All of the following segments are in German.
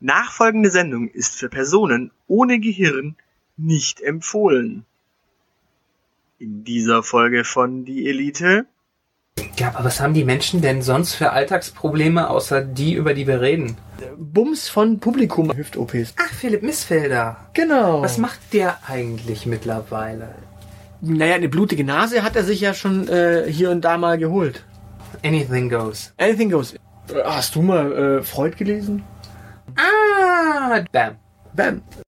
Nachfolgende Sendung ist für Personen ohne Gehirn nicht empfohlen. In dieser Folge von Die Elite. Ja, aber was haben die Menschen denn sonst für Alltagsprobleme, außer die, über die wir reden? Bums von Publikum Hüft-OPs. Ach, Philipp Missfelder. Genau. Was macht der eigentlich mittlerweile? Naja, eine blutige Nase hat er sich ja schon äh, hier und da mal geholt. Anything goes. Anything goes. Äh, Hast du mal äh, Freud gelesen? Ah, bam. Bam.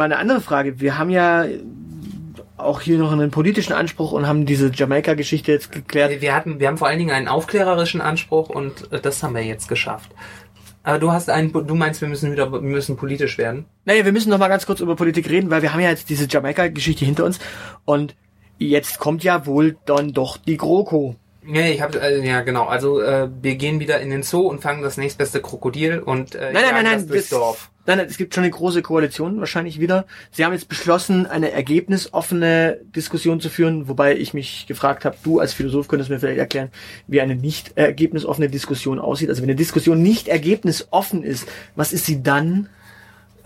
Mal, eine andere Frage. Wir haben ja auch hier noch einen politischen Anspruch und haben diese Jamaika-Geschichte jetzt geklärt. Wir hatten, wir haben vor allen Dingen einen aufklärerischen Anspruch und äh, das haben wir jetzt geschafft. Aber du hast einen, du meinst, wir müssen wieder, wir müssen politisch werden? Naja, wir müssen noch mal ganz kurz über Politik reden, weil wir haben ja jetzt diese Jamaika-Geschichte hinter uns und jetzt kommt ja wohl dann doch die GroKo. Ja, ich habe, äh, ja genau. Also äh, wir gehen wieder in den Zoo und fangen das nächstbeste Krokodil und äh, Nein, nein, jagen nein, das nein, durchs Dorf. Nein, nein, es gibt schon eine große Koalition wahrscheinlich wieder. Sie haben jetzt beschlossen, eine ergebnisoffene Diskussion zu führen, wobei ich mich gefragt habe, du als Philosoph könntest mir vielleicht erklären, wie eine nicht ergebnisoffene Diskussion aussieht. Also wenn eine Diskussion nicht ergebnisoffen ist, was ist sie dann?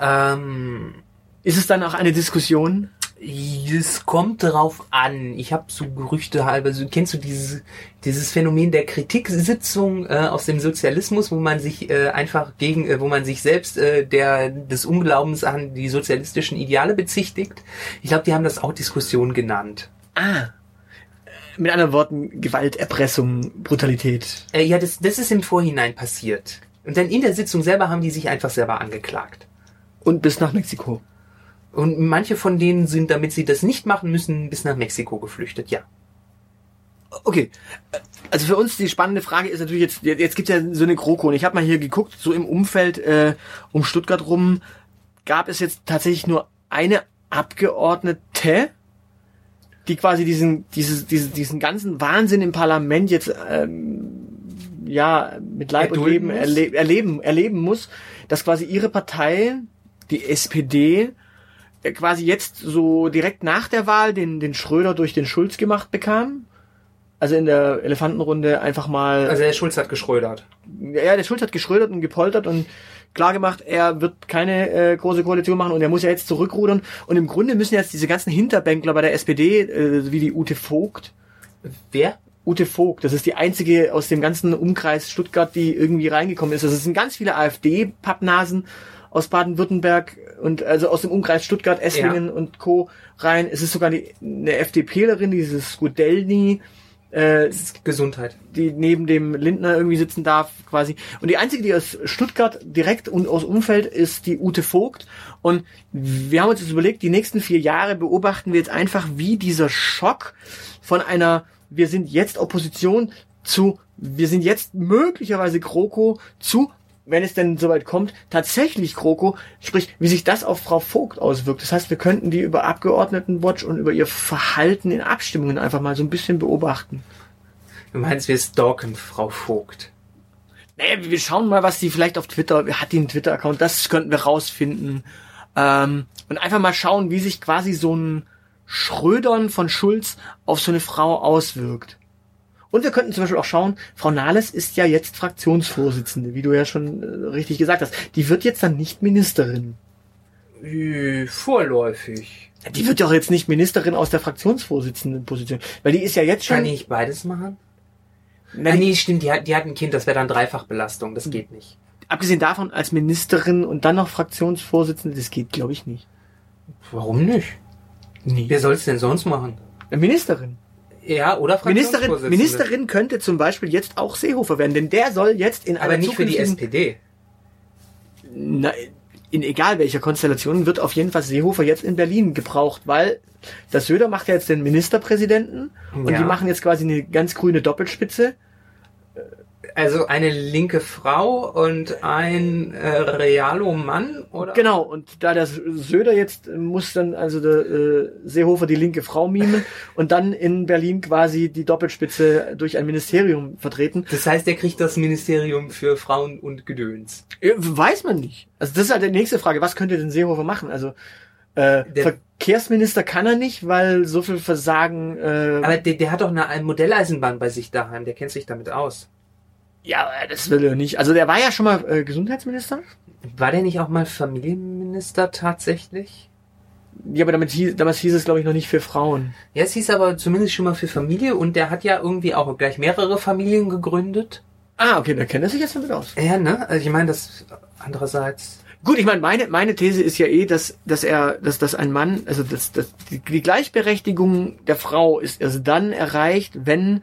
Ähm, Ist es dann auch eine Diskussion? Es kommt drauf an. Ich habe so Gerüchte halber. So, kennst du dieses dieses Phänomen der Kritiksitzung äh, aus dem Sozialismus, wo man sich äh, einfach gegen, äh, wo man sich selbst äh, der des Unglaubens an die sozialistischen Ideale bezichtigt? Ich glaube, die haben das auch Diskussion genannt. Ah. Mit anderen Worten, Gewalt, Erpressung, Brutalität. Äh, ja, das, das ist im Vorhinein passiert. Und dann in der Sitzung selber haben die sich einfach selber angeklagt. Und bis nach Mexiko. Und manche von denen sind, damit sie das nicht machen müssen, bis nach Mexiko geflüchtet, ja. Okay. Also für uns die spannende Frage ist natürlich jetzt, jetzt gibt's ja so eine GroKo und ich habe mal hier geguckt, so im Umfeld äh, um Stuttgart rum gab es jetzt tatsächlich nur eine Abgeordnete, die quasi diesen, dieses, diesen, diesen ganzen Wahnsinn im Parlament jetzt ähm, ja mit Leib und Erdulden Leben muss? erle erleben, erleben muss, dass quasi ihre Partei, die SPD, quasi jetzt so direkt nach der Wahl den, den Schröder durch den Schulz gemacht bekam. Also in der Elefantenrunde einfach mal. Also der Schulz hat geschrödert. ja, der Schulz hat geschrödert und gepoltert und klar gemacht, er wird keine äh, große Koalition machen und er muss ja jetzt zurückrudern. Und im Grunde müssen jetzt diese ganzen Hinterbänkler bei der SPD, äh, wie die Ute Vogt, Wer? Ute Vogt, das ist die einzige aus dem ganzen Umkreis Stuttgart, die irgendwie reingekommen ist. Also es sind ganz viele AfD-Pappnasen aus Baden-Württemberg und also aus dem Umkreis Stuttgart, Esslingen und Co. rein. Es ist sogar die, eine FDPlerin, dieses Skudelny, äh, Gesundheit. die neben dem Lindner irgendwie sitzen darf, quasi. Und die einzige, die aus Stuttgart direkt und aus Umfeld ist die Ute Vogt. Und wir haben uns jetzt überlegt, die nächsten vier Jahre beobachten wir jetzt einfach, wie dieser Schock von einer, wir sind jetzt Opposition zu, wir sind jetzt möglicherweise GroKo zu, wenn es denn soweit kommt, tatsächlich GroKo, sprich, wie sich das auf Frau Vogt auswirkt. Das heißt, wir könnten die über Abgeordnetenwatch und über ihr Verhalten in Abstimmungen einfach mal so ein bisschen beobachten. Du meinst, wir stalken Frau Vogt. Naja, wir schauen mal, was die vielleicht auf Twitter, hat die einen Twitter-Account, das könnten wir rausfinden. Ähm, und einfach mal schauen, wie sich quasi so ein Schrödern von Schulz auf so eine Frau auswirkt. Und wir könnten zum Beispiel auch schauen, Frau Nahles ist ja jetzt Fraktionsvorsitzende, wie du ja schon äh, richtig gesagt hast. Die wird jetzt dann nicht Ministerin. Äh, vorläufig. Ja, Die wird doch jetzt nicht Ministerin aus der Fraktionsvorsitzendenposition, weil die ist ja jetzt schon. Kann ich beides machen? Die- nee, stimmt, die hat, die hat ein Kind, das wäre dann Dreifachbelastung, das geht nicht. Abgesehen davon, als Ministerin und dann noch Fraktionsvorsitzende, das geht, glaube ich, nicht. Warum nicht? Nee. Wer soll es denn sonst machen? Eine Ministerin. Ja, oder Ministerin. Ministerin könnte zum Beispiel jetzt auch Seehofer werden, denn der soll jetzt in Aber nicht für die SPD. Na, in egal welcher Konstellation wird auf jeden Fall Seehofer jetzt in Berlin gebraucht, weil das Söder macht ja jetzt den Ministerpräsidenten und Ja. die machen jetzt quasi eine ganz grüne Doppelspitze. Also eine linke Frau und ein äh, Realo-Mann, oder? Genau, und da der Söder jetzt muss dann also der äh, Seehofer die linke Frau mimen und dann in Berlin quasi die Doppelspitze durch ein Ministerium vertreten. Das heißt, er kriegt das Ministerium für Frauen und Gedöns. Äh, Weiß man nicht. Also das ist halt die nächste Frage. Was könnte denn Seehofer machen? Also äh, Der- Verkehrsminister kann er nicht, weil so viel Versagen. Äh, Aber der, der hat doch eine, eine Modelleisenbahn bei sich daheim, der kennt sich damit aus. Ja, das will er nicht. Also der war ja schon mal äh, Gesundheitsminister. War der nicht auch mal Familienminister tatsächlich? Ja, aber damit hieß, damals hieß es, glaube ich, noch nicht für Frauen. Ja, es hieß aber zumindest schon mal für Familie und der hat ja irgendwie auch gleich mehrere Familien gegründet. Ah, okay, da kennt er sich jetzt damit aus. Ja, ne? Also ich meine, das andererseits. Gut, ich meine, meine, meine These ist ja eh, dass, dass er, dass, dass ein Mann, also dass, dass die, die Gleichberechtigung der Frau ist erst dann erreicht, wenn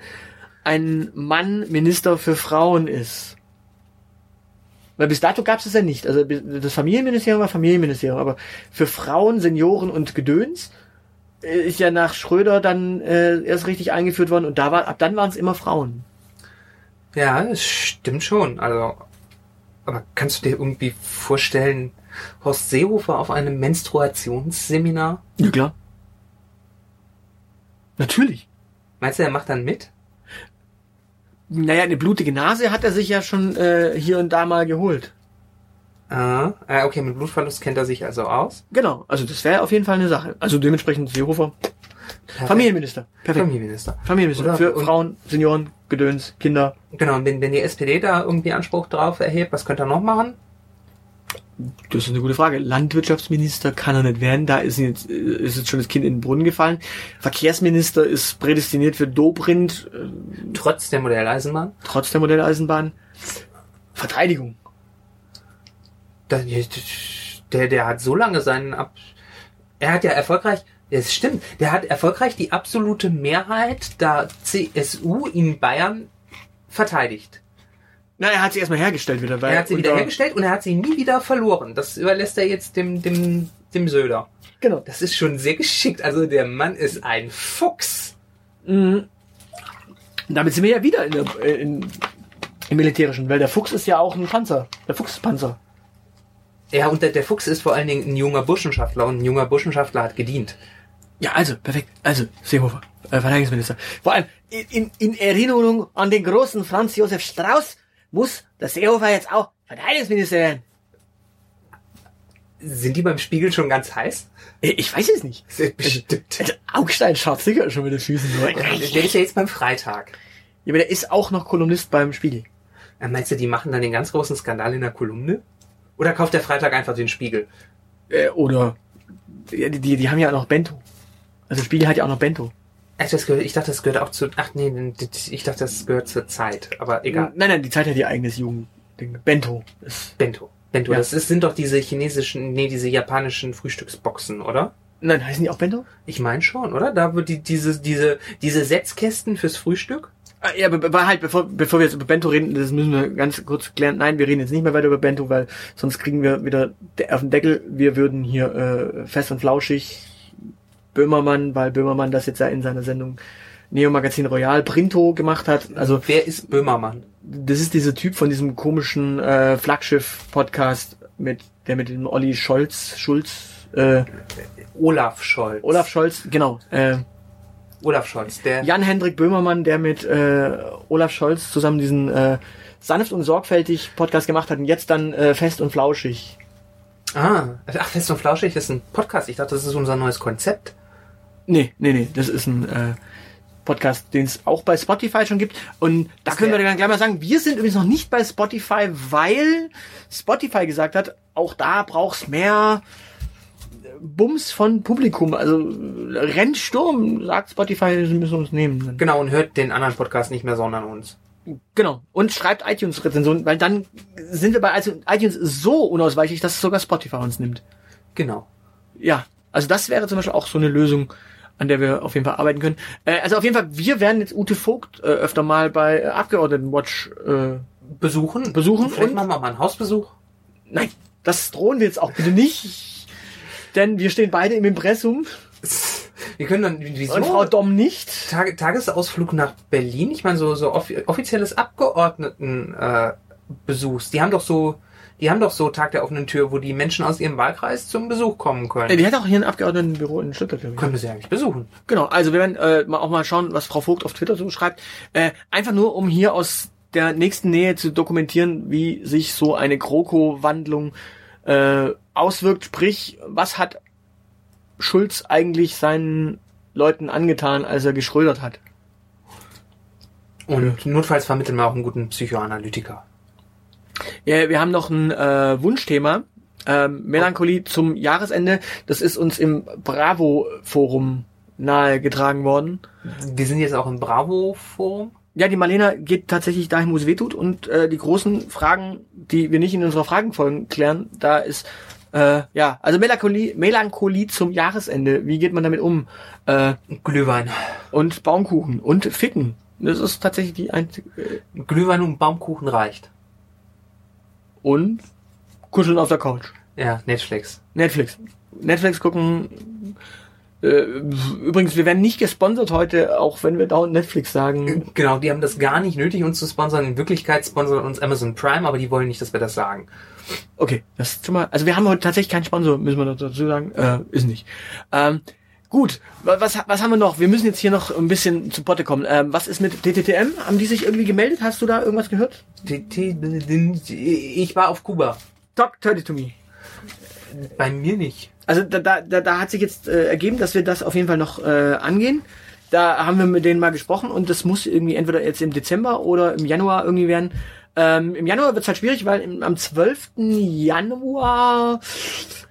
ein Mann Minister für Frauen ist. Weil bis dato gab es es ja nicht. Also das Familienministerium war Familienministerium, aber für Frauen, Senioren und Gedöns äh, ist ja nach Schröder dann äh, erst richtig eingeführt worden und da war, ab dann waren es immer Frauen. Ja, das stimmt schon. Also, aber kannst du dir irgendwie vorstellen, Horst Seehofer auf einem Menstruationsseminar? Ja, klar. Natürlich. Meinst du, er macht dann mit? Naja, eine blutige Nase hat er sich ja schon äh, hier und da mal geholt. Ah, äh, okay, mit Blutverlust kennt er sich also aus. Genau, also das wäre auf jeden Fall eine Sache. Also dementsprechend Seehofer. Familienminister. Perfekt. Familienminister. Familienminister. Oder- Für und- Frauen, Senioren, Gedöns, Kinder. Genau, und wenn, wenn die SPD da irgendwie Anspruch drauf erhebt, was könnte er noch machen? Das ist eine gute Frage. Landwirtschaftsminister kann er nicht werden. Da ist jetzt, ist jetzt schon das Kind in den Brunnen gefallen. Verkehrsminister ist prädestiniert für Dobrindt, Trotz der Modelleisenbahn? trotz der Modelleisenbahn. Verteidigung. Da- Der, der hat so lange seinen Ab... Er hat ja erfolgreich... Es stimmt, der hat erfolgreich die absolute Mehrheit der CSU in Bayern verteidigt. Na, er hat sie erstmal hergestellt wieder. Weil Er hat sie wieder hergestellt und er hat sie nie wieder verloren. Das überlässt er jetzt dem, dem, dem Söder. Genau. Das ist schon sehr geschickt. Also der Mann ist ein Fuchs. Mhm. Damit sind wir ja wieder in der, äh, in, im Militärischen, weil der Fuchs ist ja auch ein Panzer. Der Fuchs ist Panzer. Ja, und der, der Fuchs ist vor allen Dingen ein junger Burschenschaftler und ein junger Burschenschaftler hat gedient. Ja, also, perfekt. Also, Seehofer, äh, Verteidigungsminister. Vor allem in, in, in Erinnerung an den großen Franz Josef Strauß muss der Seehofer jetzt auch Verteidigungsminister werden. Sind die beim Spiegel schon ganz heiß? Ich weiß es nicht. Bestimmt. Also, Augstein schaut sicher schon mit den Füßen so. Der ist ja jetzt beim Freitag. Ja, aber der ist auch noch Kolumnist beim Spiegel. Äh, Meinst du, die machen dann den ganz großen Skandal in der Kolumne? Oder kauft der Freitag einfach den Spiegel? Äh, oder, die, die, die haben ja auch noch Bento. Also Spiegel hat ja auch noch Bento. Also das gehört, ich dachte, das gehört auch zu. Ach nee, ich dachte, das gehört zur Zeit. Aber egal. Nein, nein, die Zeit hat ihr eigenes Jugendding. Bento. Bento. Bento, Ja. das ist, sind doch diese chinesischen, nee, diese japanischen Frühstücksboxen, oder? nein, heißen die auch Bento? Ich meine schon, oder? Da wird die, diese, diese, diese Setzkästen fürs Frühstück. Ah, Ja, aber halt, bevor, bevor wir jetzt über Bento reden, das müssen wir ganz kurz klären. Nein, wir reden jetzt nicht mehr weiter über Bento, weil sonst kriegen wir wieder de- auf den Deckel. Wir würden hier äh, fest und flauschig Böhmermann, weil Böhmermann das jetzt ja in seiner Sendung Neo Magazin Royal Printo gemacht hat. Also Wer ist Böhmermann? das ist dieser Typ von diesem komischen äh, Flaggschiff-Podcast mit der mit dem Olli Scholz, Schulz, äh, Olaf Scholz. Olaf Scholz, genau. Äh, Olaf Scholz, der. Jan-Hendrik Böhmermann, der mit äh, Olaf Scholz zusammen diesen äh, sanft und sorgfältig Podcast gemacht hat und jetzt dann äh, fest und flauschig. Ah, ach, Fest und Flauschig ist ein Podcast. Ich dachte, das ist unser neues Konzept. Nee, nee, nee, das ist ein äh, Podcast, den es auch bei Spotify schon gibt. Und da Ist können wir dann gleich mal sagen, wir sind übrigens noch nicht bei Spotify, weil Spotify gesagt hat, auch da braucht's mehr äh, Bums von Publikum. Also äh, rennt Sturm, sagt Spotify, sie müssen uns nehmen. Genau, und hört den anderen Podcast nicht mehr, sondern uns. Genau. Und schreibt iTunes-Rezensionen, weil dann sind wir bei iTunes iTunes so unausweichlich, dass sogar Spotify uns nimmt. Genau. Ja. Also das wäre zum Beispiel auch so eine Lösung. An der wir auf jeden Fall arbeiten können. Äh, also auf jeden Fall, wir werden jetzt Ute Vogt äh, öfter mal bei äh, Abgeordnetenwatch äh, Besuchen. Besuchen Vielleicht und- machen wir mal einen Hausbesuch. Nein, das drohen wir jetzt auch bitte nicht. Denn wir stehen beide im Impressum Wir können dann, wieso? und Frau Dom nicht. Tag, Tagesausflug nach Berlin. Ich meine, so, so offi offizielles Abgeordneten äh, Besuchs. Die haben doch so, die haben doch so Tag der offenen Tür, wo die Menschen aus ihrem Wahlkreis zum Besuch kommen können. Die hat auch hier ein Abgeordnetenbüro in Stuttgart, können wir sie eigentlich besuchen. Genau, also wir werden äh, mal auch mal schauen, was Frau Vogt auf Twitter so schreibt. Äh, einfach nur, um hier aus der nächsten Nähe zu dokumentieren, wie sich so eine GroKo-Wandlung äh, auswirkt. Sprich, was hat Schulz eigentlich seinen Leuten angetan, als er geschrödert hat? Und notfalls vermitteln wir auch einen guten Psychoanalytiker. Ja, wir haben noch ein äh, Wunschthema. Ähm, Melancholie zum Jahresende. Das ist uns im Bravo-Forum nahegetragen worden. Wir sind jetzt auch im Bravo-Forum. Ja, die Marlena geht tatsächlich dahin, wo es weh tut. Und äh, die großen Fragen, die wir nicht in unserer Fragenfolge klären, da ist, äh, ja, also Melancholie, Melancholie zum Jahresende. Wie geht man damit um? Äh, Glühwein. und Baumkuchen und Ficken. Das ist tatsächlich die einzige. Äh, Glühwein und Baumkuchen reicht. Und Kuscheln auf der Couch. Ja, Netflix. Netflix. Netflix gucken. Äh, übrigens, wir werden nicht gesponsert heute, auch wenn wir dauernd Netflix sagen. Genau, die haben das gar nicht nötig, uns zu sponsern. In Wirklichkeit sponsert uns Amazon Prime, aber die wollen nicht, dass wir das sagen. Okay, das ist schon mal. Also wir haben heute tatsächlich keinen Sponsor, müssen wir dazu sagen. Äh, ist nicht. Ähm, gut, wa- was, was haben wir noch? Wir müssen jetzt hier noch ein bisschen zu Potte kommen. Ähm, was ist mit DTTM? Haben die sich irgendwie gemeldet? Hast du da irgendwas gehört? Ich war auf Kuba. Talk Dirty to me. Bei mir nicht. Also da, da, da, da hat sich jetzt äh, ergeben, dass wir das auf jeden Fall noch äh, angehen. Da haben wir mit denen mal gesprochen und das muss irgendwie entweder jetzt im Dezember oder im Januar irgendwie werden. Ähm, Im Januar wird es halt schwierig, weil im, am 12. Januar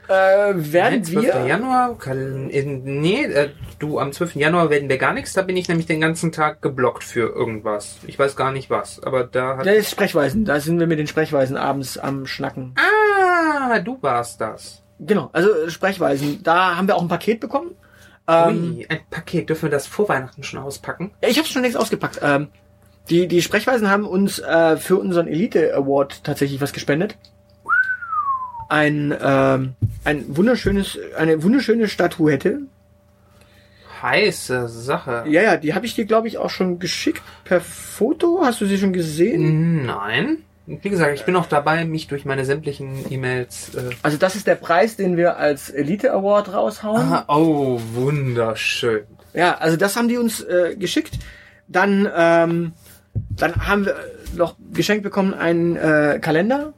äh, werden Nein, 12. wir... Januar? Kal- in- Nee, äh, du, am 12. Januar werden wir gar nichts. Da bin ich nämlich den ganzen Tag geblockt für irgendwas. Ich weiß gar nicht was, aber da hat... Das ist Sprechweisen. Da sind wir mit den Sprechweisen abends am Schnacken. Ah, du warst das. Genau, also Sprechweisen. Da haben wir auch ein Paket bekommen. Ähm, Ui, ein Paket. Dürfen wir das vor Weihnachten schon auspacken? Ja, ich habe schon längst ausgepackt. Ähm, die, die Sprechweisen haben uns äh, für unseren Elite Award tatsächlich was gespendet. Ein, ähm, ein wunderschönes, eine wunderschöne Statuette. Heiße Sache. Ja, ja, die habe ich dir, glaube ich, auch schon geschickt per Foto. Hast du sie schon gesehen? Nein. Wie gesagt, ich bin noch dabei, mich durch meine sämtlichen E-Mails. Äh, Also das ist der Preis, den wir als Elite Award raushauen. ah, oh, wunderschön. Ja, also das haben die uns äh, geschickt. Dann, ähm, dann haben wir noch geschenkt bekommen einen äh, Kalender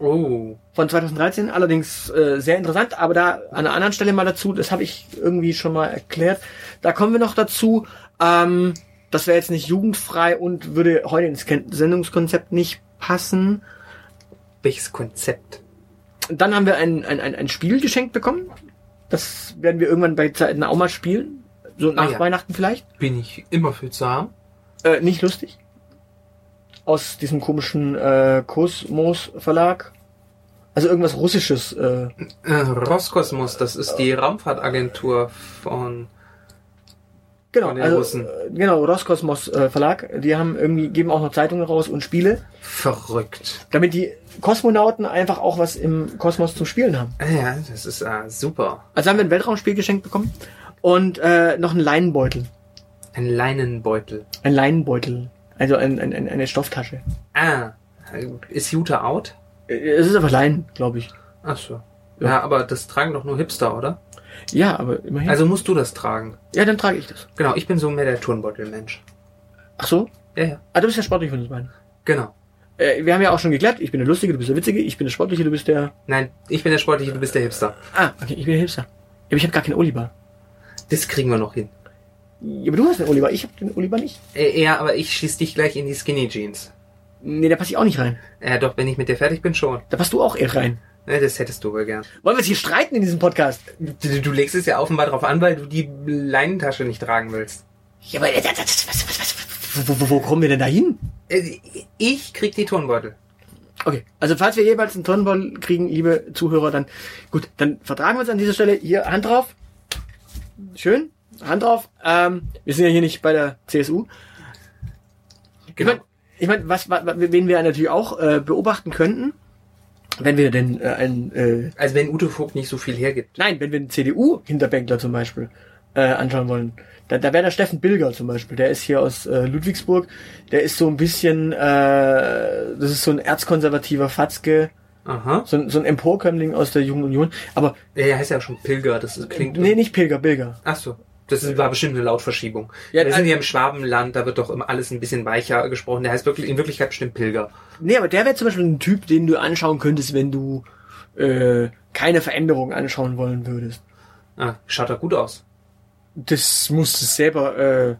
Oh. von 2013, allerdings äh, sehr interessant, aber da an einer anderen Stelle mal dazu, das habe ich irgendwie schon mal erklärt. Da kommen wir noch dazu. Ähm, das wäre jetzt nicht jugendfrei und würde heute ins Sendungskonzept nicht passen. Welches Konzept? Dann haben wir ein, ein, ein, ein Spiel geschenkt bekommen. Das werden wir irgendwann bei Zeiten auch mal spielen. So nach Ah, ja. Weihnachten vielleicht. Bin ich immer für zu haben? Äh, nicht lustig. Aus diesem komischen äh, Kosmos Verlag. Also irgendwas Russisches. Äh, Äh, Roskosmos, das ist die Raumfahrtagentur von. genau, Von den also, Russen. äh, genau, Roskosmos äh, Verlag. Die haben irgendwie, geben auch noch Zeitungen raus und Spiele, Verrückt. damit die Kosmonauten einfach auch was im Kosmos zum Spielen haben. Äh, Ja, das ist äh, super. Also haben wir ein Weltraumspiel geschenkt bekommen und äh, noch einen Leinenbeutel. Ein Leinenbeutel. Ein Leinenbeutel. Also ein, ein, ein, eine Stofftasche. Ah, ist Jutta out? Es ist aber Leinen, glaube ich. Ach so. Ja. aber das tragen doch nur Hipster, oder? Ja, aber immerhin. Also musst du das tragen. ja, dann trage ich das. Genau, ich bin so mehr der Turnbeutelmensch. Ach so? Ja, ja. Ah, du bist ja sportlich von uns beiden. Genau. Äh, wir haben ja auch schon geklärt, ich bin der Lustige, du bist der Witzige, ich bin der Sportliche, du bist der... Nein, ich bin der Sportliche, du bist der Hipster. Ah, okay, ich bin der Hipster. Ja, aber ich habe gar keinen Oliver. Das kriegen wir noch hin. Ja, aber du hast den Oliver, ich habe den Oliver nicht. Äh, ja, aber ich schieß dich gleich in die Skinny Jeans. Nee, da passe ich auch nicht rein. Ja, doch, wenn ich mit dir fertig bin, schon. Da passt du auch eher rein. Ja, das hättest du wohl gern. Wollen wir jetzt hier streiten in diesem Podcast? Du, du legst es ja offenbar drauf an, weil du die Leinentasche nicht tragen willst. Ja, aber äh, das, das, was, was, was, wo, wo, wo kommen wir denn da hin? Äh, Ich krieg die Turnbeutel. Okay, also falls wir jeweils einen Turnball kriegen, liebe Zuhörer, dann gut, dann vertragen wir uns an dieser Stelle hier Hand drauf. Schön. Hand drauf. Ähm, wir sind ja hier nicht bei der CSU. Genau. Ich meine, ich mein, was, was, wen wir natürlich auch äh, beobachten könnten, wenn wir denn äh, ein, äh, Also wenn Ute Vogt nicht so viel hergibt. nein, wenn wir einen CDU-Hinterbänkler zum Beispiel äh, anschauen wollen, da, da wäre der Steffen Bilger zum Beispiel, der ist hier aus äh, Ludwigsburg, der ist so ein bisschen, äh, das ist so ein erzkonservativer Fatzke, Aha. so ein, so ein Emporkömmling aus der Jungen Union, aber Der heißt ja auch schon Pilger, das ist- klingt. nee, nicht Pilger, Bilger. Ach so. Das ist, war bestimmt eine Lautverschiebung. Ja, Wir sind äh, hier im Schwabenland, da wird doch immer alles ein bisschen weicher gesprochen. Der heißt wirklich, in Wirklichkeit bestimmt Pilger. Nee, aber der wäre zum Beispiel ein Typ, den du anschauen könntest, wenn du äh, keine Veränderung anschauen wollen würdest. Ah, schaut da gut aus. Das musst du selber, äh,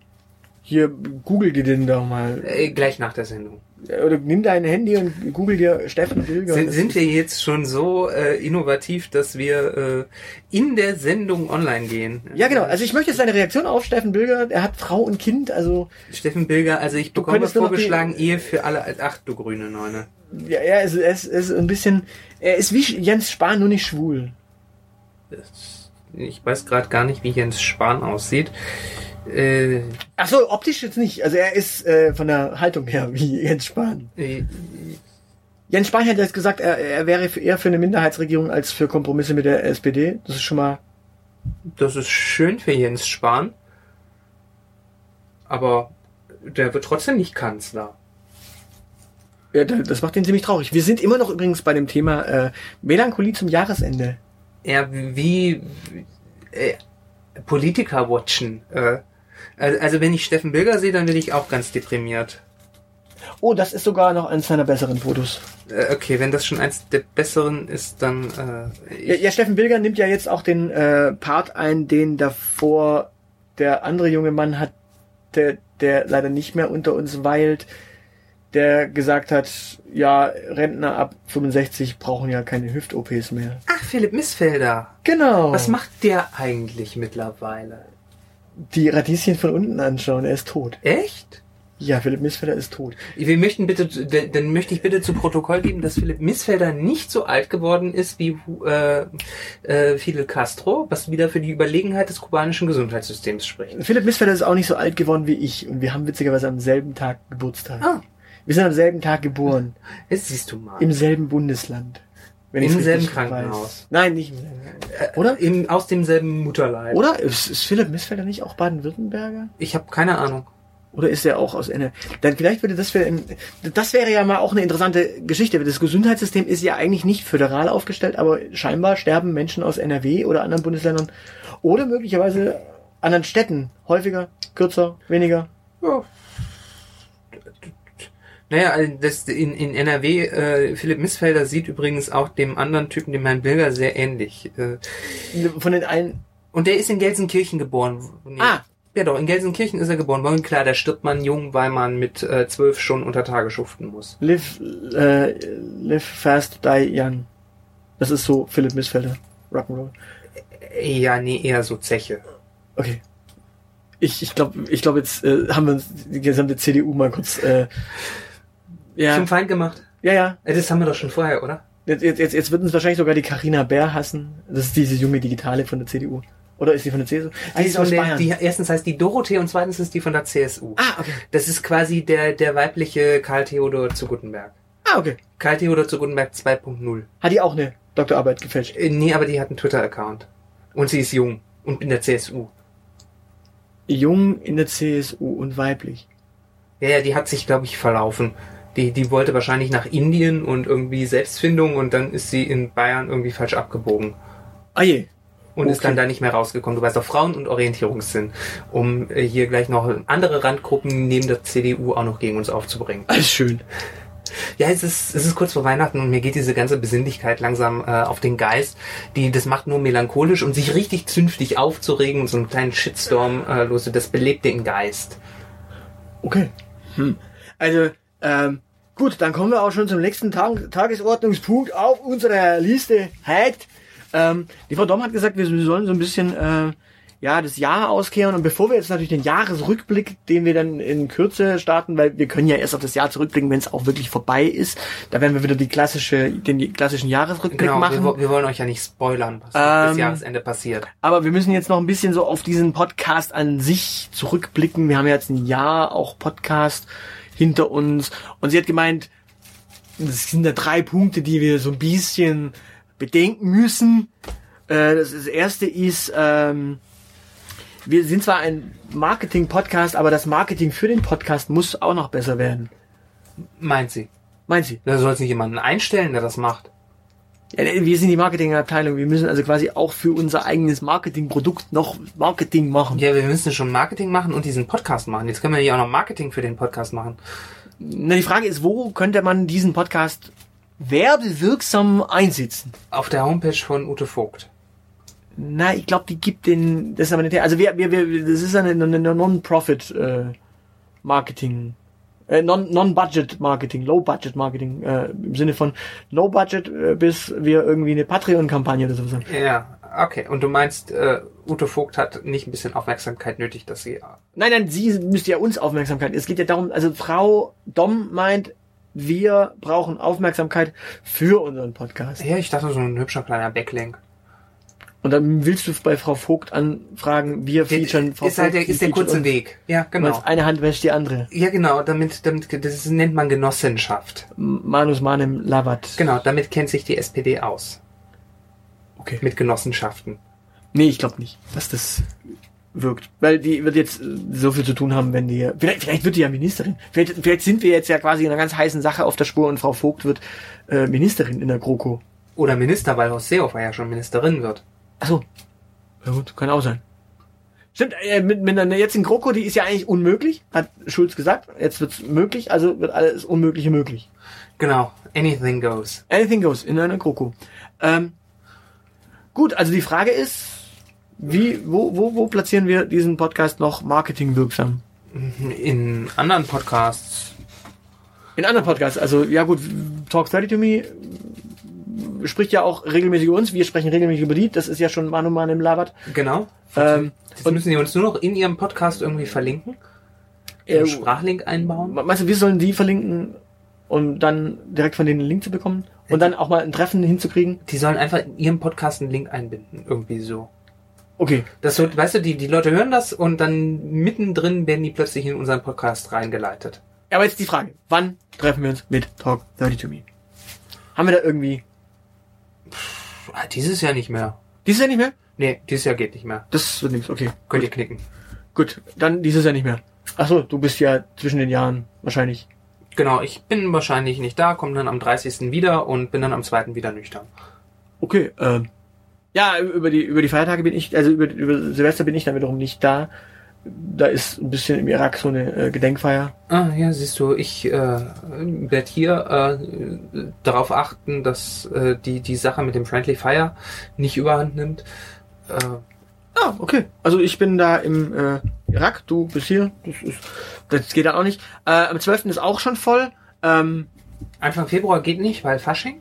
hier, google dir den doch mal. Äh, gleich nach der Sendung. Oder nimm dein Handy und google dir Steffen Bilger. Sind, sind wir jetzt schon so äh, innovativ, dass wir äh, in der Sendung online gehen? ja, genau. Also ich möchte jetzt deine Reaktion auf Steffen Bilger. Er hat Frau und Kind, also Steffen Bilger, also ich bekomme noch die- vorgeschlagen, Ehe für alle. Ach du grüne Neune. ja, er ist, er ist, er ist ein bisschen, er ist wie Jens Spahn, nur nicht schwul. Ich weiß gerade gar nicht, wie Jens Spahn aussieht. Äh, Ach so, optisch jetzt nicht. Also er ist äh, von der Haltung her wie Jens Spahn. äh, Jens Spahn hat jetzt gesagt, er, er wäre für- eher für eine Minderheitsregierung als für Kompromisse mit der SPD. Das ist schon mal das ist schön für Jens Spahn. Aber der wird trotzdem nicht Kanzler. Ja, da- das macht ihn ziemlich traurig. Wir sind immer noch übrigens bei dem Thema äh, Melancholie zum Jahresende. Er wie äh, Politiker watchen. Äh, also, also wenn ich Steffen Bilger sehe, dann bin ich auch ganz deprimiert. Oh, das ist sogar noch eines seiner besseren Fotos. Äh, okay, wenn das schon eins der besseren ist, dann äh, Ja, ja, Steffen Bilger nimmt ja jetzt auch den äh, Part ein, den davor der andere junge Mann hat, der, der leider nicht mehr unter uns weilt, der gesagt hat, ja, Rentner ab 65 brauchen ja keine Hüft-OPs mehr. Ach, Philipp Missfelder. Genau. Was macht der eigentlich mittlerweile? Die Radieschen von unten anschauen, er ist tot. Echt? Ja, Philipp Missfelder ist tot. Wir möchten bitte, dann möchte ich bitte zu Protokoll geben, dass Philipp Missfelder nicht so alt geworden ist wie äh, äh, Fidel Castro, was wieder für die Überlegenheit des kubanischen Gesundheitssystems spricht. Philipp Missfelder ist auch nicht so alt geworden wie ich und wir haben witzigerweise am selben Tag Geburtstag. Ah, Wir sind am selben Tag geboren, jetzt siehst du mal. im selben Bundesland. Wenn Im selben Krankenhaus. Weiß. Nein, nicht im selben. Äh, Oder? Im, aus demselben Mutterleib. Oder? Ist, ist Philipp Missfelder nicht auch Baden-Württemberger? Ich habe keine Ahnung. Oder ist er auch aus NRW? Dann vielleicht würde das wäre das wäre ja mal auch eine interessante Geschichte. Das Gesundheitssystem ist ja eigentlich nicht föderal aufgestellt, aber scheinbar sterben Menschen aus NRW oder anderen Bundesländern oder möglicherweise anderen Städten häufiger, kürzer, weniger. Ja. Naja, also das in, in NRW, äh, Philipp Missfelder sieht übrigens auch dem anderen Typen, dem Herrn Bilger, sehr ähnlich. Äh, Von den allen. und der ist in Gelsenkirchen geboren. Nee. Ah. Ja doch, in Gelsenkirchen ist er geboren. War klar, da stirbt man jung, weil man mit äh, zwölf schon unter Tage schuften muss. Live, äh, live fast, die young. Das ist so Philipp Missfelder. Rock'n'Roll. Ja, nee, eher so Zeche. Okay. Ich, ich glaube, ich glaube, jetzt äh, haben wir uns die gesamte CDU mal kurz. Äh, ja, Zum Feind gemacht. ja, ja. Das haben wir doch schon vorher, oder? Jetzt, jetzt, jetzt, jetzt wird uns wahrscheinlich sogar die Carina Bär hassen. Das ist diese junge Digitale von der CDU. Oder ist die von der CSU? Die ist von der, die, erstens heißt die Dorothee und zweitens ist die von der CSU. ah, okay. Das ist quasi der, der weibliche Karl Theodor zu Guttenberg. Ah, okay. Karl Theodor zu Guttenberg 2.0. Hat die auch eine Doktorarbeit gefälscht? Äh, Nee, aber die hat einen Twitter-Account. Und sie ist jung. Und in der CSU. Jung in der CSU und weiblich. Ja, ja, die hat sich, glaube ich, verlaufen. Die, die wollte wahrscheinlich nach Indien und irgendwie Selbstfindung und dann ist sie in Bayern irgendwie falsch abgebogen. Ah je. Und ist Okay. dann da nicht mehr rausgekommen. Du weißt doch, Frauen- und Orientierungssinn. Um äh, hier gleich noch andere Randgruppen neben der CDU auch noch gegen uns aufzubringen. Alles schön. Ja, es ist, es ist kurz vor Weihnachten und mir geht diese ganze Besinnlichkeit langsam äh, auf den Geist. Die, das macht nur melancholisch und sich richtig zünftig aufzuregen und so einen kleinen Shitstorm äh, los. Das belebt den Geist. Okay. Hm. Also, ähm, gut, dann kommen wir auch schon zum nächsten Tag Tagesordnungspunkt auf unserer Liste. Halt. Ähm, die Frau Dom hat gesagt, wir sollen so ein bisschen äh, ja, das Jahr auskehren. Und bevor wir jetzt natürlich den Jahresrückblick, den wir dann in Kürze starten, weil wir können ja erst auf das Jahr zurückblicken, wenn es auch wirklich vorbei ist. Da werden wir wieder die klassische, den klassischen Jahresrückblick Genau, machen. wir, wir wollen euch ja nicht spoilern, was Ähm, bis Jahresende passiert. Aber wir müssen jetzt noch ein bisschen so auf diesen Podcast an sich zurückblicken. Wir haben ja jetzt ein Jahr auch Podcast hinter uns. Und sie hat gemeint, es sind da drei Punkte, die wir so ein bisschen bedenken müssen. Äh, das, das erste ist, ähm, wir sind zwar ein Marketing-Podcast, aber das Marketing für den Podcast muss auch noch besser werden. Meint sie. Meint sie? Da soll es nicht jemanden einstellen, der das macht. Ja, wir sind die Marketingabteilung. Wir müssen also quasi auch für unser eigenes Marketingprodukt noch Marketing machen. Ja, wir müssen schon Marketing machen und diesen Podcast machen. Jetzt können wir ja auch noch Marketing für den Podcast machen. Na, die Frage ist, wo könnte man diesen Podcast werbewirksam einsetzen? Auf der Homepage von Ute Vogt. Na, ich glaube, die gibt den, das ist aber nicht, also wir, wir, wir das ist eine, eine Non-Profit äh, Marketing, äh, Non- Non-Budget Marketing, Low-Budget Marketing, äh, im Sinne von No Budget, äh, bis wir irgendwie eine Patreon-Kampagne oder sowas haben. Ja, okay. Und du meinst, äh, Ute Vogt hat nicht ein bisschen Aufmerksamkeit nötig, dass sie... Nein, nein, sie müsste ja uns Aufmerksamkeit. Es geht ja darum, also Frau Dom meint, wir brauchen Aufmerksamkeit für unseren Podcast. Ja, ich dachte so ein hübscher kleiner Backlink. Und dann willst du bei Frau Vogt anfragen, wir featuren Frau ist halt der, ist der kurze. Weg. Ja, Genau. Eine Hand wäscht die andere. Ja, genau, damit, damit, das nennt man Genossenschaft. Manus Manem Lavat. Genau, damit kennt sich die SPD aus. Okay. Mit Genossenschaften. Nee, ich glaube nicht, dass das wirkt. Weil die wird jetzt äh, so viel zu tun haben, wenn die. Vielleicht, vielleicht wird die ja Ministerin. Vielleicht, vielleicht sind wir jetzt ja quasi in einer ganz heißen Sache auf der Spur und Frau Vogt wird äh, Ministerin in der GroKo. Oder Minister, weil Horst Seehofer ja schon Ministerin wird. Achso. Ja gut, kann auch sein. Stimmt, äh, mit, mit einer jetzigen GroKo, die ist ja eigentlich unmöglich, hat Schulz gesagt. Jetzt wird's möglich, also wird alles Unmögliche möglich. Genau, anything goes. Anything goes in einer GroKo. Ähm, gut, also die Frage ist, wie, wo, wo, wo platzieren wir diesen Podcast noch marketingwirksam? In anderen Podcasts. In anderen Podcasts, also ja gut, Talk 30 to Me spricht ja auch regelmäßig über uns, wir sprechen regelmäßig über die, das ist ja schon Manu Man im Labert. Genau. Ähm, Jetzt und- müssen die uns nur noch in ihrem Podcast irgendwie verlinken. Äh, Sprachlink einbauen. Meinst du, wir sollen die verlinken, um dann direkt von denen einen Link zu bekommen? Und dann auch mal ein Treffen hinzukriegen? Die sollen einfach in ihrem Podcast einen Link einbinden. Irgendwie so. Okay. Das wird, weißt du, die, die Leute hören das und dann mittendrin werden die plötzlich in unseren Podcast reingeleitet. Aber jetzt die Frage, wann treffen wir uns mit Talk 30 to Me? Haben wir da irgendwie... Ah, dieses Jahr nicht mehr. Dieses Jahr nicht mehr? Nee, dieses Jahr geht nicht mehr. Das wird nichts, okay. Könnt ihr knicken. Gut, dann dieses Jahr nicht mehr. Ach so, du bist ja zwischen den Jahren wahrscheinlich. Genau, ich bin wahrscheinlich nicht da, komme dann am 30. wieder und bin dann am 2. wieder nüchtern. Okay, ähm. Ja, über die, über die Feiertage bin ich, also über, über Silvester bin ich dann wiederum nicht da. Da ist ein bisschen im Irak so eine äh, Gedenkfeier. Ah, ja, siehst du, ich äh, werde hier äh, darauf achten, dass äh, die, die Sache mit dem Friendly Fire nicht überhand nimmt. Äh, Ah, okay. Also ich bin da im äh, Irak, du bist hier. Das, ist, das geht dann auch nicht. Am 12. ist auch schon voll. Ähm, Anfang Februar geht nicht, weil Fasching.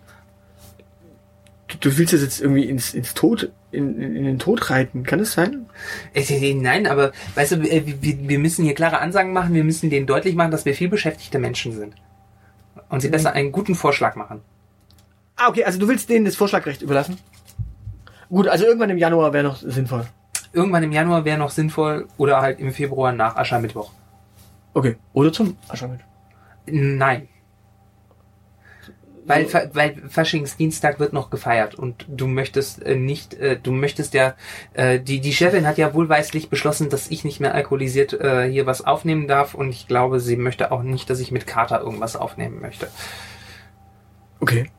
du, du willst das jetzt irgendwie ins, ins Tod, in, in, in den Tod reiten. Kann das sein? Äh, äh, Nein, aber weißt du, äh, wir, wir müssen hier klare Ansagen machen, wir müssen denen deutlich machen, dass wir viel beschäftigte Menschen sind. Und sie besser einen guten Vorschlag machen. Ah, okay. Also du willst denen das Vorschlagrecht überlassen? Gut, also irgendwann im Januar wäre noch sinnvoll. Irgendwann im Januar wäre noch sinnvoll oder halt im Februar nach Aschermittwoch. Okay. Oder zum Aschermittwoch. Nein. Weil, weil Faschingsdienstag wird noch gefeiert und du möchtest äh, nicht, äh, du möchtest ja, äh, die, die Chefin hat ja wohlweislich beschlossen, dass ich nicht mehr alkoholisiert äh, hier was aufnehmen darf und ich glaube, sie möchte auch nicht, dass ich mit Kater irgendwas aufnehmen möchte. Okay.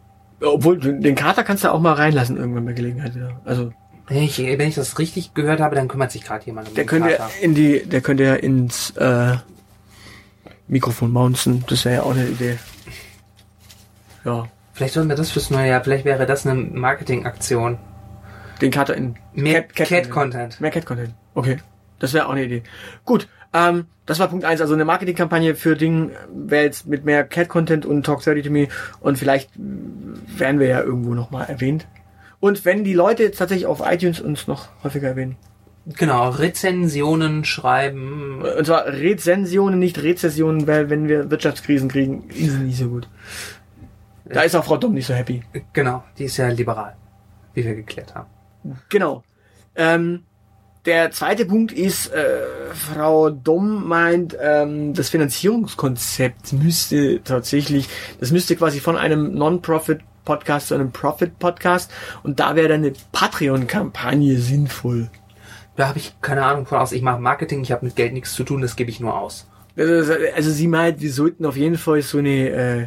Obwohl, den Kater kannst du auch mal reinlassen irgendwann bei Gelegenheit wieder. Also, Wenn ich, wenn ich das richtig gehört habe, dann kümmert sich gerade jemand um der den könnte Kater. in die, der könnte ja ins äh, Mikrofon mounten. Das wäre ja auch eine Idee. Ja. Vielleicht sollten wir das fürs neue Jahr, vielleicht wäre das eine Marketingaktion. Den Kater in Mehr Cat- Cat- Cat-Content. Mehr Cat-Content. Okay. Das wäre auch eine Idee. Gut. Ähm, das war Punkt eins. Also eine Marketingkampagne für Ding wäre jetzt mit mehr Cat-Content und Talk 30 to Me und vielleicht werden wir ja irgendwo nochmal erwähnt. Und wenn die Leute jetzt tatsächlich auf iTunes uns noch häufiger erwähnen, Genau, Rezensionen schreiben. Und zwar Rezensionen, nicht Rezessionen, weil wenn wir Wirtschaftskrisen kriegen, ist es nicht so gut. Da ist auch Frau Dumm nicht so happy. Genau, die ist ja liberal, wie wir geklärt haben. Genau. Ähm, der zweite Punkt ist, äh, Frau Domm meint, ähm, das Finanzierungskonzept müsste tatsächlich, das müsste quasi von einem Non-Profit-Podcast zu einem Profit-Podcast und da wäre dann eine Patreon-Kampagne sinnvoll. Da habe ich keine Ahnung von aus. Ich mache Marketing, ich habe mit Geld nichts zu tun, das gebe ich nur aus. Also, also sie meint, wir sollten auf jeden Fall so eine äh,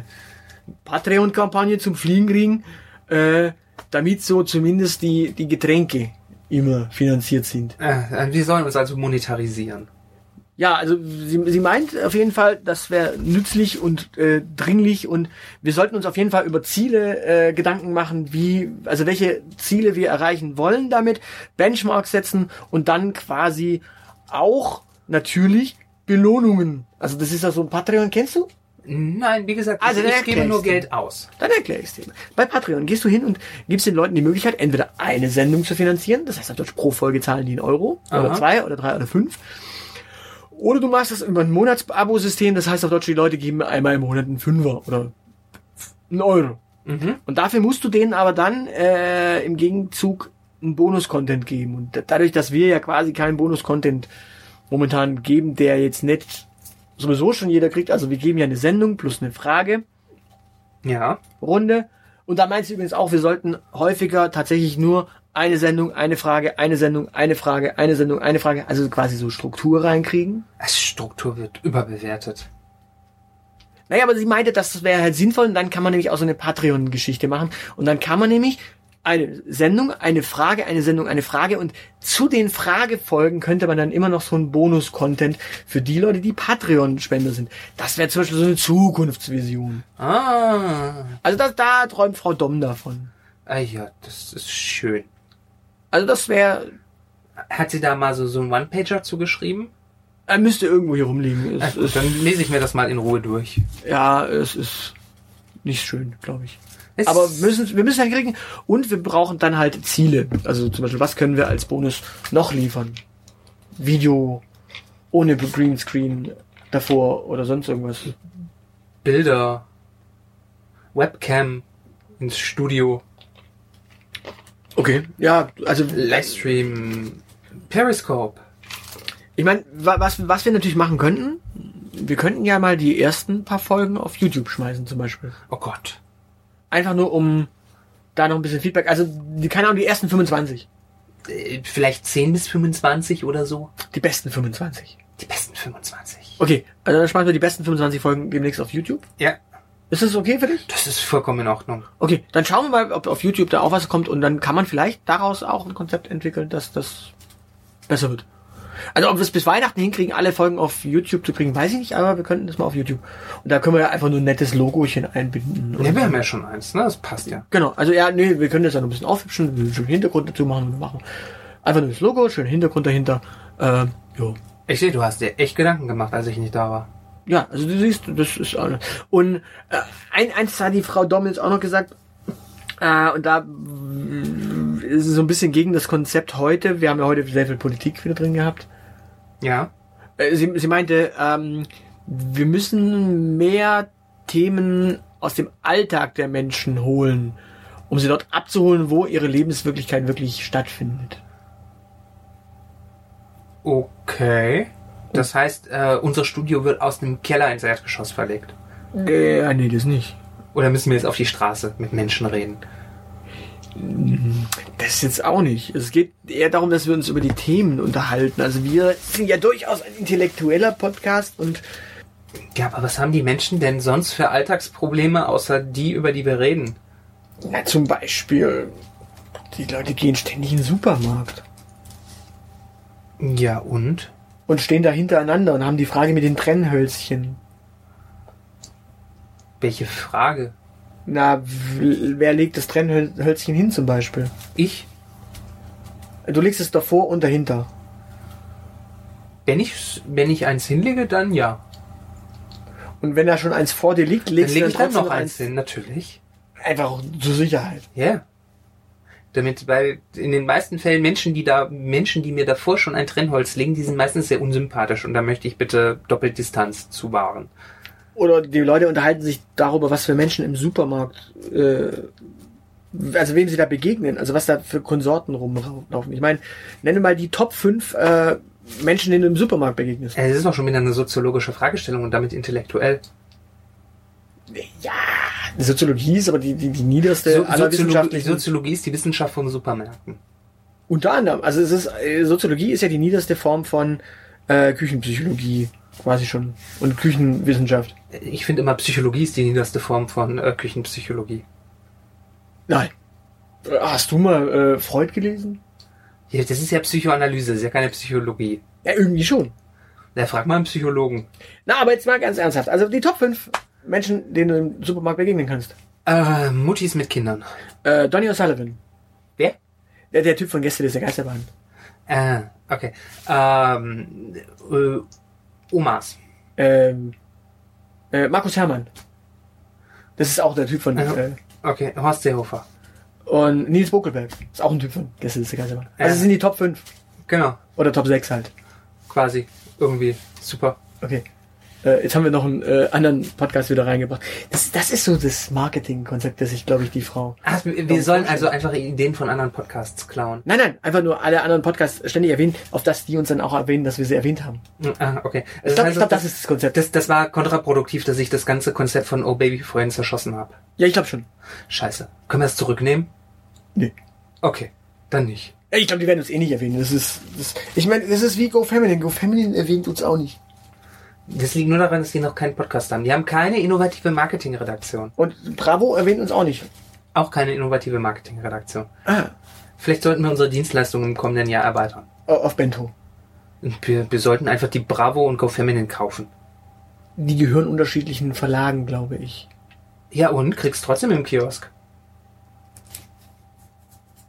Patreon-Kampagne zum Fliegen kriegen, äh, damit so zumindest die, die Getränke immer finanziert sind. Äh, wir sollen uns also monetarisieren. Ja, also sie, sie meint auf jeden Fall, das wäre nützlich und äh, dringlich und wir sollten uns auf jeden Fall über Ziele äh, Gedanken machen, wie, also welche Ziele wir erreichen wollen damit, Benchmarks setzen und dann quasi auch natürlich Belohnungen. Also das ist ja so ein Patreon, kennst du? Nein, wie gesagt, Also, ich, gebe nur dir. Geld aus. Dann erkläre ich es dir. Bei Patreon gehst du hin und gibst den Leuten die Möglichkeit, entweder eine Sendung zu finanzieren, das heißt auf Deutsch pro Folge zahlen die einen Euro, oder Aha. zwei, oder drei, oder fünf. Oder du machst das über ein Monatsabo-System, das heißt auf Deutsch, die Leute geben einmal im Monat einen Fünfer oder einen Euro. Mhm. Und dafür musst du denen aber dann äh, im Gegenzug einen Bonus-Content geben. Und da- dadurch, dass wir ja quasi keinen Bonus-Content momentan geben, der jetzt nicht sowieso schon jeder kriegt, also wir geben ja eine Sendung plus eine Frage. Ja. Runde. Und da meinst du übrigens auch, wir sollten häufiger tatsächlich nur eine Sendung, eine Frage, eine Sendung, eine Frage, eine Sendung, eine Frage, also quasi so Struktur reinkriegen. Also Struktur wird überbewertet. Naja, aber sie meinte, das wäre halt sinnvoll und dann kann man nämlich auch so eine Patreon-Geschichte machen. Und dann kann man nämlich eine Sendung, eine Frage, eine Sendung, eine Frage und zu den Fragefolgen könnte man dann immer noch so einen Bonus-Content für die Leute, die Patreon-Spender sind. Das wäre zum Beispiel so eine Zukunftsvision. Ah. Also das, da träumt Frau Dom davon. ah. ja, das ist schön. Also das wäre Hat sie da mal so, so einen One-Pager zugeschrieben? Er müsste irgendwo hier rumliegen. Es, gut, ist, dann lese ich mir das mal in Ruhe durch. ja, es ist nicht schön, glaube ich. Es- Aber wir müssen, wir müssen halt kriegen und wir brauchen dann halt Ziele. Also zum Beispiel, was können wir als Bonus noch liefern? Video ohne Greenscreen davor oder sonst irgendwas. Bilder, Webcam ins Studio, Okay. Ja, also Livestream, Periscope. ich meine, wa- was, was wir natürlich machen könnten, wir könnten ja mal die ersten paar Folgen auf YouTube schmeißen zum Beispiel. Oh Gott. Einfach nur um da noch ein bisschen Feedback. Also, die, keine Ahnung, die ersten 25. Äh, Vielleicht 10 bis 25 oder so. Die besten 25. Die besten 25. Okay, also dann schmeißen wir die besten 25 Folgen demnächst auf YouTube. Ja, Ist das okay für dich? das ist vollkommen in Ordnung. Okay, dann schauen wir mal, ob auf YouTube da auch was kommt und dann kann man vielleicht daraus auch ein Konzept entwickeln, dass das besser wird. Also ob wir es bis Weihnachten hinkriegen, alle Folgen auf YouTube zu kriegen, weiß ich nicht, aber wir könnten das mal auf YouTube. Und da können wir ja einfach nur ein nettes Logochen einbinden. Ja, wir haben ja schon eins, ne? Das passt ja. Genau, also ja, nee, wir können das ja noch ein bisschen aufhübschen, einen schönen Hintergrund dazu machen und machen. Einfach nur das Logo, schönen Hintergrund dahinter. Äh, jo. Ich sehe, du hast dir echt Gedanken gemacht, als ich nicht da war. Ja, also du siehst, das ist alles. Und äh, ein, eins hat die Frau Dom jetzt auch noch gesagt, äh, und da ist so ein bisschen gegen das Konzept heute. Wir haben ja heute sehr viel Politik wieder drin gehabt. Ja. Äh, sie, sie meinte, ähm, wir müssen mehr Themen aus dem Alltag der Menschen holen, um sie dort abzuholen, wo ihre Lebenswirklichkeit wirklich stattfindet. Okay. Das heißt, äh, unser Studio wird aus dem Keller ins Erdgeschoss verlegt. Äh, nee, das nicht. Oder müssen wir jetzt auf die Straße mit Menschen reden? Das jetzt auch nicht. Es geht eher darum, dass wir uns über die Themen unterhalten. Also wir sind ja durchaus ein intellektueller Podcast und Ja, aber was haben die Menschen denn sonst für Alltagsprobleme, außer die, über die wir reden? na, zum Beispiel, die Leute gehen ständig in den Supermarkt Ja, und? und stehen da hintereinander und haben die Frage mit den Trennhölzchen. Welche Frage? Na, wer legt das Trennhölzchen hin zum Beispiel? Ich? Du legst es davor und dahinter. Wenn ich, wenn ich eins hinlege, dann ja. Und wenn da schon eins vor dir liegt, Dann legst lege du ich dann dann trotzdem noch eins hin, natürlich. Einfach zur Sicherheit. Ja. Damit, weil in den meisten Fällen Menschen, die da, Menschen, die mir davor schon ein Trennholz legen, die sind meistens sehr unsympathisch und da möchte ich bitte Doppeldistanz zu wahren. Oder die Leute unterhalten sich darüber, was für Menschen im Supermarkt, äh, also wem sie da begegnen, also was da für Konsorten rumlaufen. Ich meine, nenne mal die Top 5 äh, Menschen, denen du im Supermarkt begegnest. Es ist doch schon wieder eine soziologische Fragestellung und damit intellektuell. Ja, Soziologie ist aber die, die, die niederste So, aller Soziologie, wissenschaftlichen... Soziologie ist die Wissenschaft von Supermärkten. Unter anderem, also es ist, äh, Soziologie ist ja die niederste Form von äh, Küchenpsychologie, quasi schon. Und Küchenwissenschaft. Ich finde immer, Psychologie ist die niederste Form von äh, Küchenpsychologie. Nein. Hast du mal äh, Freud gelesen? Ja, das ist ja Psychoanalyse, das ist ja keine Psychologie. Ja, irgendwie schon. Da frag mal einen Psychologen. Na, aber jetzt mal ganz ernsthaft. Also die Top 5 Menschen, denen du im Supermarkt begegnen kannst. Äh, Muttis mit Kindern. Äh, Donny O'Sullivan. Wer? Der, der Typ von Gäste der Geisterbahn. Äh, okay. Ähm, äh, Omas. Ähm, äh, Markus Herrmann. Das ist auch der Typ von... Ja. Äh, Okay, Horst Seehofer. und Nils Bokelberg. Ist auch ein Typ von Gäste der Geisterbahn. Also Ja. es sind die Top 5. Genau, Oder Top 6 halt. quasi. Irgendwie. Super. Okay. Äh, jetzt haben wir noch einen äh, anderen Podcast wieder reingebracht. Das, das ist so das Marketingkonzept, das ich, glaube ich, die Frau. Ach, wir wir sollen also einfach Ideen von anderen Podcasts klauen. Nein, nein, einfach nur alle anderen Podcasts ständig erwähnen, auf das die uns dann auch erwähnen, dass wir sie erwähnt haben. Ah, okay. Ich glaube, ich glaub, das ist das Konzept. das, das war kontraproduktiv, dass ich das ganze Konzept von Oh Baby vorhin zerschossen habe. ja, ich glaube schon. Scheiße. Können wir es zurücknehmen? Nee. Okay, dann nicht. Ich glaube, die werden uns eh nicht erwähnen. Das ist, das, ich meine, das ist wie GoFamily. GoFamily erwähnt uns auch nicht. Das liegt nur daran, dass die noch keinen Podcast haben. Die haben keine innovative Marketingredaktion. Und Bravo erwähnt uns auch nicht. Auch keine innovative Marketingredaktion. Ah, Vielleicht sollten wir unsere Dienstleistungen im kommenden Jahr erweitern. auf Bento. Wir, wir sollten einfach die Bravo und Go Feminine kaufen. Die gehören unterschiedlichen Verlagen, glaube ich. Ja, und kriegst trotzdem im Kiosk.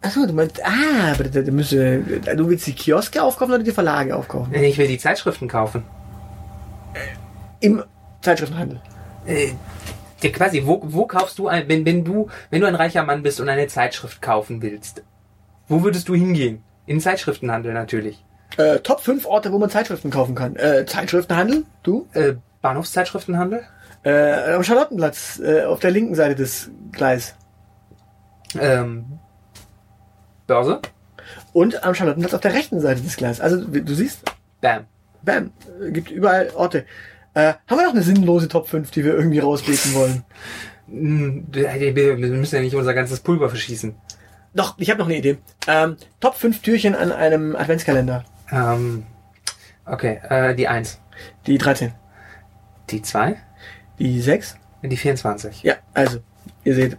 Achso, du meinst, ah, aber da, da müsste, du willst die Kioske aufkaufen oder die Verlage aufkaufen? Ich will die Zeitschriften kaufen. Im Zeitschriftenhandel. Äh, ja, quasi, wo, wo kaufst du ein, wenn, wenn du, wenn du ein reicher Mann bist und eine Zeitschrift kaufen willst? Wo würdest du hingehen? In den Zeitschriftenhandel natürlich. Äh, Top 5 Orte, wo man Zeitschriften kaufen kann. Äh, Zeitschriftenhandel, du? Äh, Bahnhofszeitschriftenhandel? Äh, am Charlottenplatz, äh, auf der linken Seite des Gleis. Ähm, Börse? Und am Charlottenplatz auf der rechten Seite des Gleis. Also, du siehst, Bam. Bam, gibt überall Orte. Äh, haben wir noch eine sinnlose Top 5, die wir irgendwie rausbeten wollen? Hm, Wir müssen ja nicht unser ganzes Pulver verschießen. Doch, ich habe noch eine Idee. Ähm, Top 5 Türchen an einem Adventskalender. Ähm, okay, äh, die 1. Die 13. Die 2. Die 6. Die 24. Ja, also, ihr seht,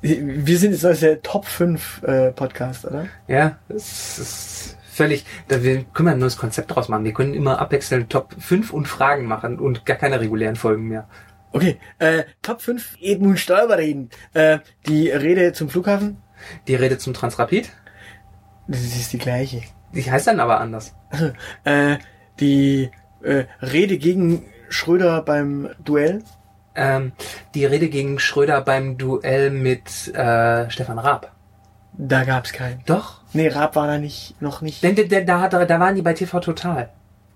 wir sind jetzt also der Top 5 äh, Podcast, oder? Ja, das ist völlig, da wir können wir ein neues Konzept draus machen. Wir können immer abwechselnd Top 5 und Fragen machen und gar keine regulären Folgen mehr. Okay, äh, Top 5 Edmund Stoiber reden. Äh, die Rede zum Flughafen, Die Rede zum Transrapid, das ist die gleiche. die heißt dann aber anders. Also, äh, die äh, Rede gegen Schröder beim Duell. Ähm, die Rede gegen Schröder beim Duell mit äh, Stefan Raab. Da gab's keinen. Doch, Nee, Raab war da nicht, noch nicht. denn, denn, denn da, hat da waren die bei TV Total.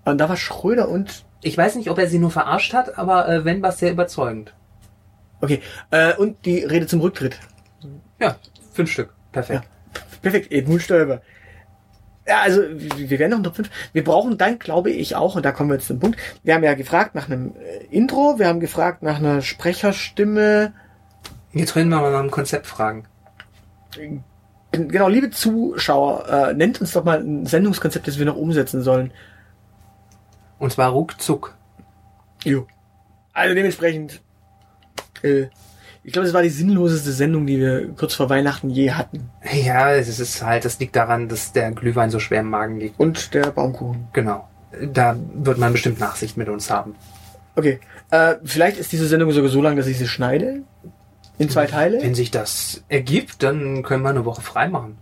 Und da war Schröder und, Ich weiß nicht, ob er sie nur verarscht hat, aber äh, wenn, war es sehr überzeugend. okay, äh, und die Rede zum Rücktritt. Ja, fünf Stück. Perfekt. Perfekt, Edmund Stoiber. Ja, also wir werden noch ein Top 5. Wir brauchen dann, glaube ich, auch, und da kommen wir jetzt zum Punkt, wir haben ja gefragt nach einem äh, Intro, wir haben gefragt nach einer Sprecherstimme. Jetzt können wir mal nach einem Konzept fragen. Genau, liebe Zuschauer, äh, nennt uns doch mal ein Sendungskonzept, das wir noch umsetzen sollen. Und zwar ruckzuck. Jo. Also dementsprechend, äh, ich glaube, das war die sinnloseste Sendung, die wir kurz vor Weihnachten je hatten. Ja, es ist halt, das liegt daran, dass der Glühwein so schwer im Magen liegt. Und der Baumkuchen. Genau. Da wird man bestimmt Nachsicht mit uns haben. Okay, äh, vielleicht ist diese Sendung sogar so lang, dass ich sie schneide. In zwei Teile. Wenn sich das ergibt, dann können wir eine Woche frei machen.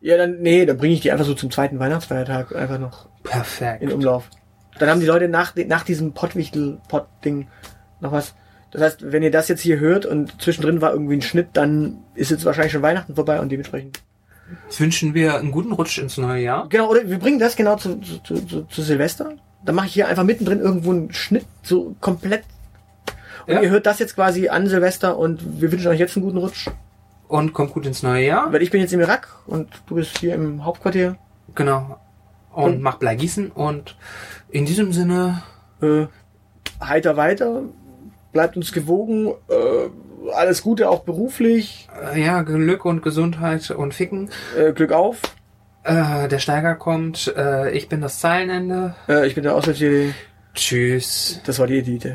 Ja, dann, nee, dann bringe ich die einfach so zum zweiten Weihnachtsfeiertag einfach noch Perfekt. in Umlauf. Dann haben die Leute nach, nach diesem Pottwichtel-Pott-Ding noch was. Das heißt, wenn ihr das jetzt hier hört und zwischendrin war irgendwie ein Schnitt, dann ist jetzt wahrscheinlich schon Weihnachten vorbei und dementsprechend wünschen wir einen guten Rutsch ins neue Jahr. Genau, oder wir bringen das genau zu, zu, zu, zu, zu Silvester. Dann mache ich hier einfach mittendrin irgendwo einen Schnitt, so komplett. Und Ja. ihr hört das jetzt quasi an Silvester und wir wünschen euch jetzt einen guten Rutsch. Und kommt gut ins neue Jahr. Weil ich bin jetzt im Irak und du bist hier im Hauptquartier. Genau. Und Und- macht Bleigießen. Und in diesem Sinne, Äh, heiter weiter, bleibt uns gewogen, äh, alles Gute auch beruflich, äh, ja, Glück und Gesundheit und Ficken. äh, Glück auf. Äh, der Steiger kommt. Äh, ich bin das Zeilenende. Äh, ich bin der Auswärtsjedi, Tschüss. das war die Edite.